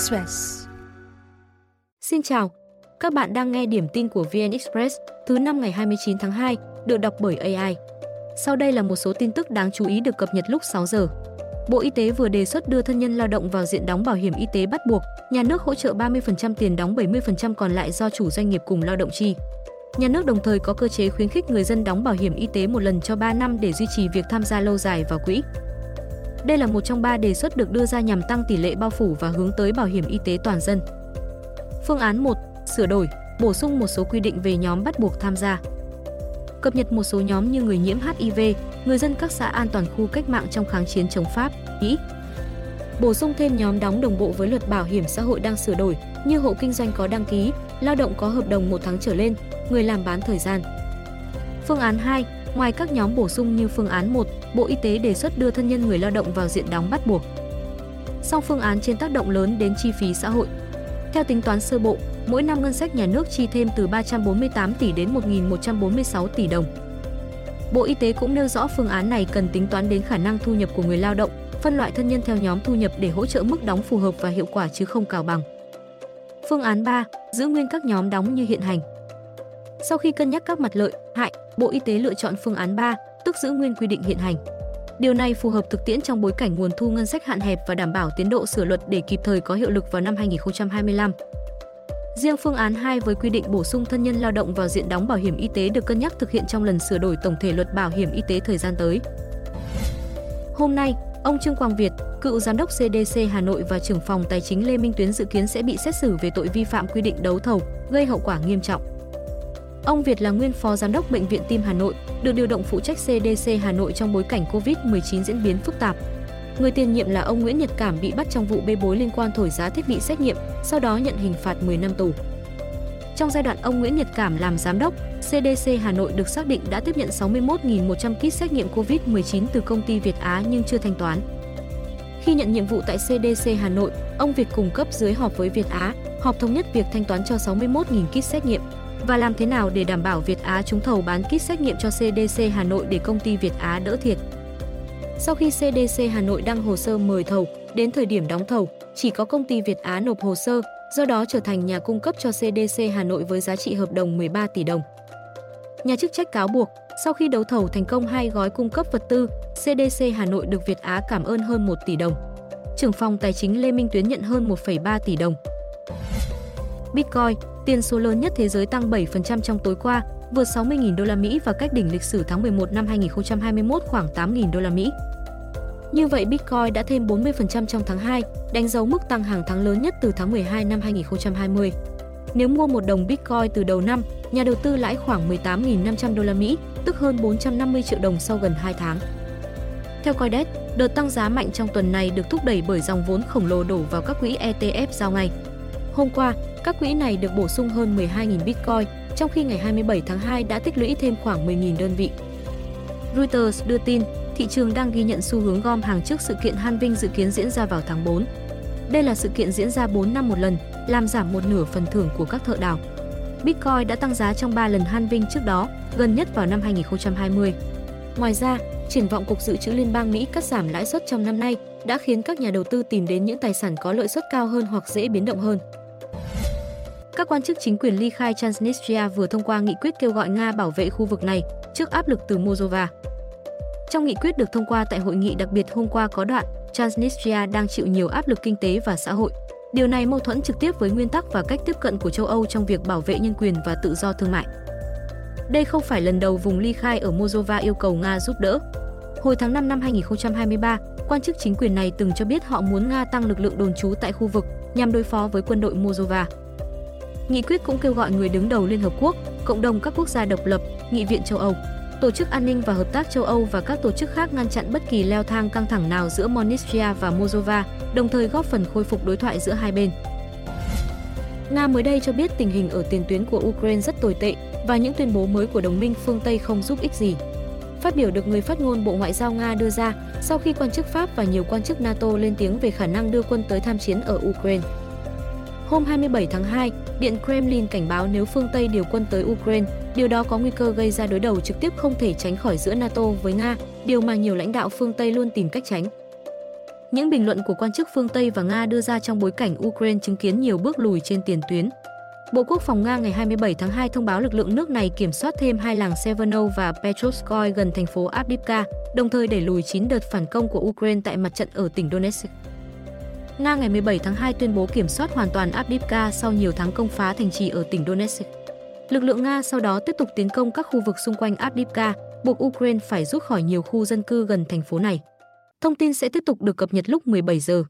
Express. Xin chào, các bạn đang nghe điểm tin của VN Express thứ năm ngày 29 tháng 2, được đọc bởi AI. Sau đây là một số tin tức đáng chú ý được cập nhật lúc 6 giờ. Bộ Y tế vừa đề xuất đưa thân nhân lao động vào diện đóng bảo hiểm y tế bắt buộc, nhà nước hỗ trợ 30% tiền đóng 70% còn lại do chủ doanh nghiệp cùng lao động chi. Nhà nước đồng thời có cơ chế khuyến khích người dân đóng bảo hiểm y tế một lần cho 3 năm để duy trì việc tham gia lâu dài vào quỹ. Đây là một trong ba đề xuất được đưa ra nhằm tăng tỷ lệ bao phủ và hướng tới bảo hiểm y tế toàn dân. Phương án 1. Sửa đổi, bổ sung một số quy định về nhóm bắt buộc tham gia. Cập nhật một số nhóm như người nhiễm HIV, người dân các xã an toàn khu cách mạng trong kháng chiến chống Pháp, Mỹ. Bổ sung thêm nhóm đóng đồng bộ với luật bảo hiểm xã hội đang sửa đổi như hộ kinh doanh có đăng ký, lao động có hợp đồng một tháng trở lên, người làm bán thời gian. Phương án 2, ngoài các nhóm bổ sung như phương án 1, Bộ Y tế đề xuất đưa thân nhân người lao động vào diện đóng bắt buộc. Song phương án trên tác động lớn đến chi phí xã hội. Theo tính toán sơ bộ, mỗi năm ngân sách nhà nước chi thêm từ 348 tỷ đến 1.146 tỷ đồng. Bộ Y tế cũng nêu rõ phương án này cần tính toán đến khả năng thu nhập của người lao động, phân loại thân nhân theo nhóm thu nhập để hỗ trợ mức đóng phù hợp và hiệu quả chứ không cào bằng. Phương án 3, giữ nguyên các nhóm đóng như hiện hành. Sau khi cân nhắc các mặt lợi, hại, Bộ Y tế lựa chọn phương án 3, tức giữ nguyên quy định hiện hành. Điều này phù hợp thực tiễn trong bối cảnh nguồn thu ngân sách hạn hẹp và đảm bảo tiến độ sửa luật để kịp thời có hiệu lực vào năm 2025. Riêng phương án 2 với quy định bổ sung thân nhân lao động vào diện đóng bảo hiểm y tế được cân nhắc thực hiện trong lần sửa đổi tổng thể luật bảo hiểm y tế thời gian tới. Hôm nay, ông Trương Quang Việt, cựu giám đốc CDC Hà Nội và trưởng phòng tài chính Lê Minh Tuyến dự kiến sẽ bị xét xử về tội vi phạm quy định đấu thầu, gây hậu quả nghiêm trọng. Ông Việt là nguyên phó giám đốc bệnh viện Tim Hà Nội, được điều động phụ trách CDC Hà Nội trong bối cảnh Covid-19 diễn biến phức tạp. Người tiền nhiệm là ông Nguyễn Nhật Cảm bị bắt trong vụ bê bối liên quan thổi giá thiết bị xét nghiệm, sau đó nhận hình phạt 10 năm tù. Trong giai đoạn ông Nguyễn Nhật Cảm làm giám đốc, CDC Hà Nội được xác định đã tiếp nhận 61.100 kit xét nghiệm COVID-19 từ công ty Việt Á nhưng chưa thanh toán. Khi nhận nhiệm vụ tại CDC Hà Nội, ông Việt cùng cấp dưới họp với Việt Á, họp thống nhất việc thanh toán cho 61.000 kit xét nghiệm và làm thế nào để đảm bảo Việt Á trúng thầu bán kit xét nghiệm cho CDC Hà Nội để công ty Việt Á đỡ thiệt. Sau khi CDC Hà Nội đăng hồ sơ mời thầu, đến thời điểm đóng thầu, chỉ có công ty Việt Á nộp hồ sơ, do đó trở thành nhà cung cấp cho CDC Hà Nội với giá trị hợp đồng 13 tỷ đồng. Nhà chức trách cáo buộc, sau khi đấu thầu thành công hai gói cung cấp vật tư, CDC Hà Nội được Việt Á cảm ơn hơn 1 tỷ đồng. Trưởng phòng tài chính Lê Minh Tuyến nhận hơn 1,3 tỷ đồng. Bitcoin, tiền số lớn nhất thế giới tăng 7% trong tối qua, vượt 60.000 đô la Mỹ và cách đỉnh lịch sử tháng 11 năm 2021 khoảng 8.000 đô la Mỹ. Như vậy Bitcoin đã thêm 40% trong tháng 2, đánh dấu mức tăng hàng tháng lớn nhất từ tháng 12 năm 2020. Nếu mua một đồng Bitcoin từ đầu năm, nhà đầu tư lãi khoảng 18.500 đô la Mỹ, tức hơn 450 triệu đồng sau gần 2 tháng. Theo Coindesk, đợt tăng giá mạnh trong tuần này được thúc đẩy bởi dòng vốn khổng lồ đổ vào các quỹ ETF giao ngay. Hôm qua, các quỹ này được bổ sung hơn 12.000 Bitcoin, trong khi ngày 27 tháng 2 đã tích lũy thêm khoảng 10.000 đơn vị. Reuters đưa tin, thị trường đang ghi nhận xu hướng gom hàng trước sự kiện Hanving dự kiến diễn ra vào tháng 4. Đây là sự kiện diễn ra 4 năm một lần, làm giảm một nửa phần thưởng của các thợ đào. Bitcoin đã tăng giá trong 3 lần Hanving trước đó, gần nhất vào năm 2020. Ngoài ra, triển vọng Cục Dự trữ Liên bang Mỹ cắt giảm lãi suất trong năm nay đã khiến các nhà đầu tư tìm đến những tài sản có lợi suất cao hơn hoặc dễ biến động hơn. Các quan chức chính quyền ly khai Transnistria vừa thông qua nghị quyết kêu gọi Nga bảo vệ khu vực này trước áp lực từ Moldova. Trong nghị quyết được thông qua tại hội nghị đặc biệt hôm qua có đoạn, Transnistria đang chịu nhiều áp lực kinh tế và xã hội. Điều này mâu thuẫn trực tiếp với nguyên tắc và cách tiếp cận của châu Âu trong việc bảo vệ nhân quyền và tự do thương mại. Đây không phải lần đầu vùng ly khai ở Moldova yêu cầu Nga giúp đỡ. Hồi tháng 5 năm 2023, quan chức chính quyền này từng cho biết họ muốn Nga tăng lực lượng đồn trú tại khu vực nhằm đối phó với quân đội Moldova. Nghị quyết cũng kêu gọi người đứng đầu Liên Hợp Quốc, cộng đồng các quốc gia độc lập, Nghị viện châu Âu, Tổ chức An ninh và Hợp tác châu Âu và các tổ chức khác ngăn chặn bất kỳ leo thang căng thẳng nào giữa Monistria và Moldova, đồng thời góp phần khôi phục đối thoại giữa hai bên. Nga mới đây cho biết tình hình ở tiền tuyến của Ukraine rất tồi tệ và những tuyên bố mới của đồng minh phương Tây không giúp ích gì. Phát biểu được người phát ngôn Bộ Ngoại giao Nga đưa ra sau khi quan chức Pháp và nhiều quan chức NATO lên tiếng về khả năng đưa quân tới tham chiến ở Ukraine. Hôm 27 tháng 2, Điện Kremlin cảnh báo nếu phương Tây điều quân tới Ukraine, điều đó có nguy cơ gây ra đối đầu trực tiếp không thể tránh khỏi giữa NATO với Nga, điều mà nhiều lãnh đạo phương Tây luôn tìm cách tránh. Những bình luận của quan chức phương Tây và Nga đưa ra trong bối cảnh Ukraine chứng kiến nhiều bước lùi trên tiền tuyến. Bộ Quốc phòng Nga ngày 27 tháng 2 thông báo lực lượng nước này kiểm soát thêm hai làng Severno và Petrovskoy gần thành phố Avdiivka, đồng thời đẩy lùi 9 đợt phản công của Ukraine tại mặt trận ở tỉnh Donetsk. Nga ngày 17 tháng 2 tuyên bố kiểm soát hoàn toàn Avdiivka sau nhiều tháng công phá thành trì ở tỉnh Donetsk. Lực lượng Nga sau đó tiếp tục tiến công các khu vực xung quanh Avdiivka, buộc Ukraine phải rút khỏi nhiều khu dân cư gần thành phố này. Thông tin sẽ tiếp tục được cập nhật lúc 17 giờ.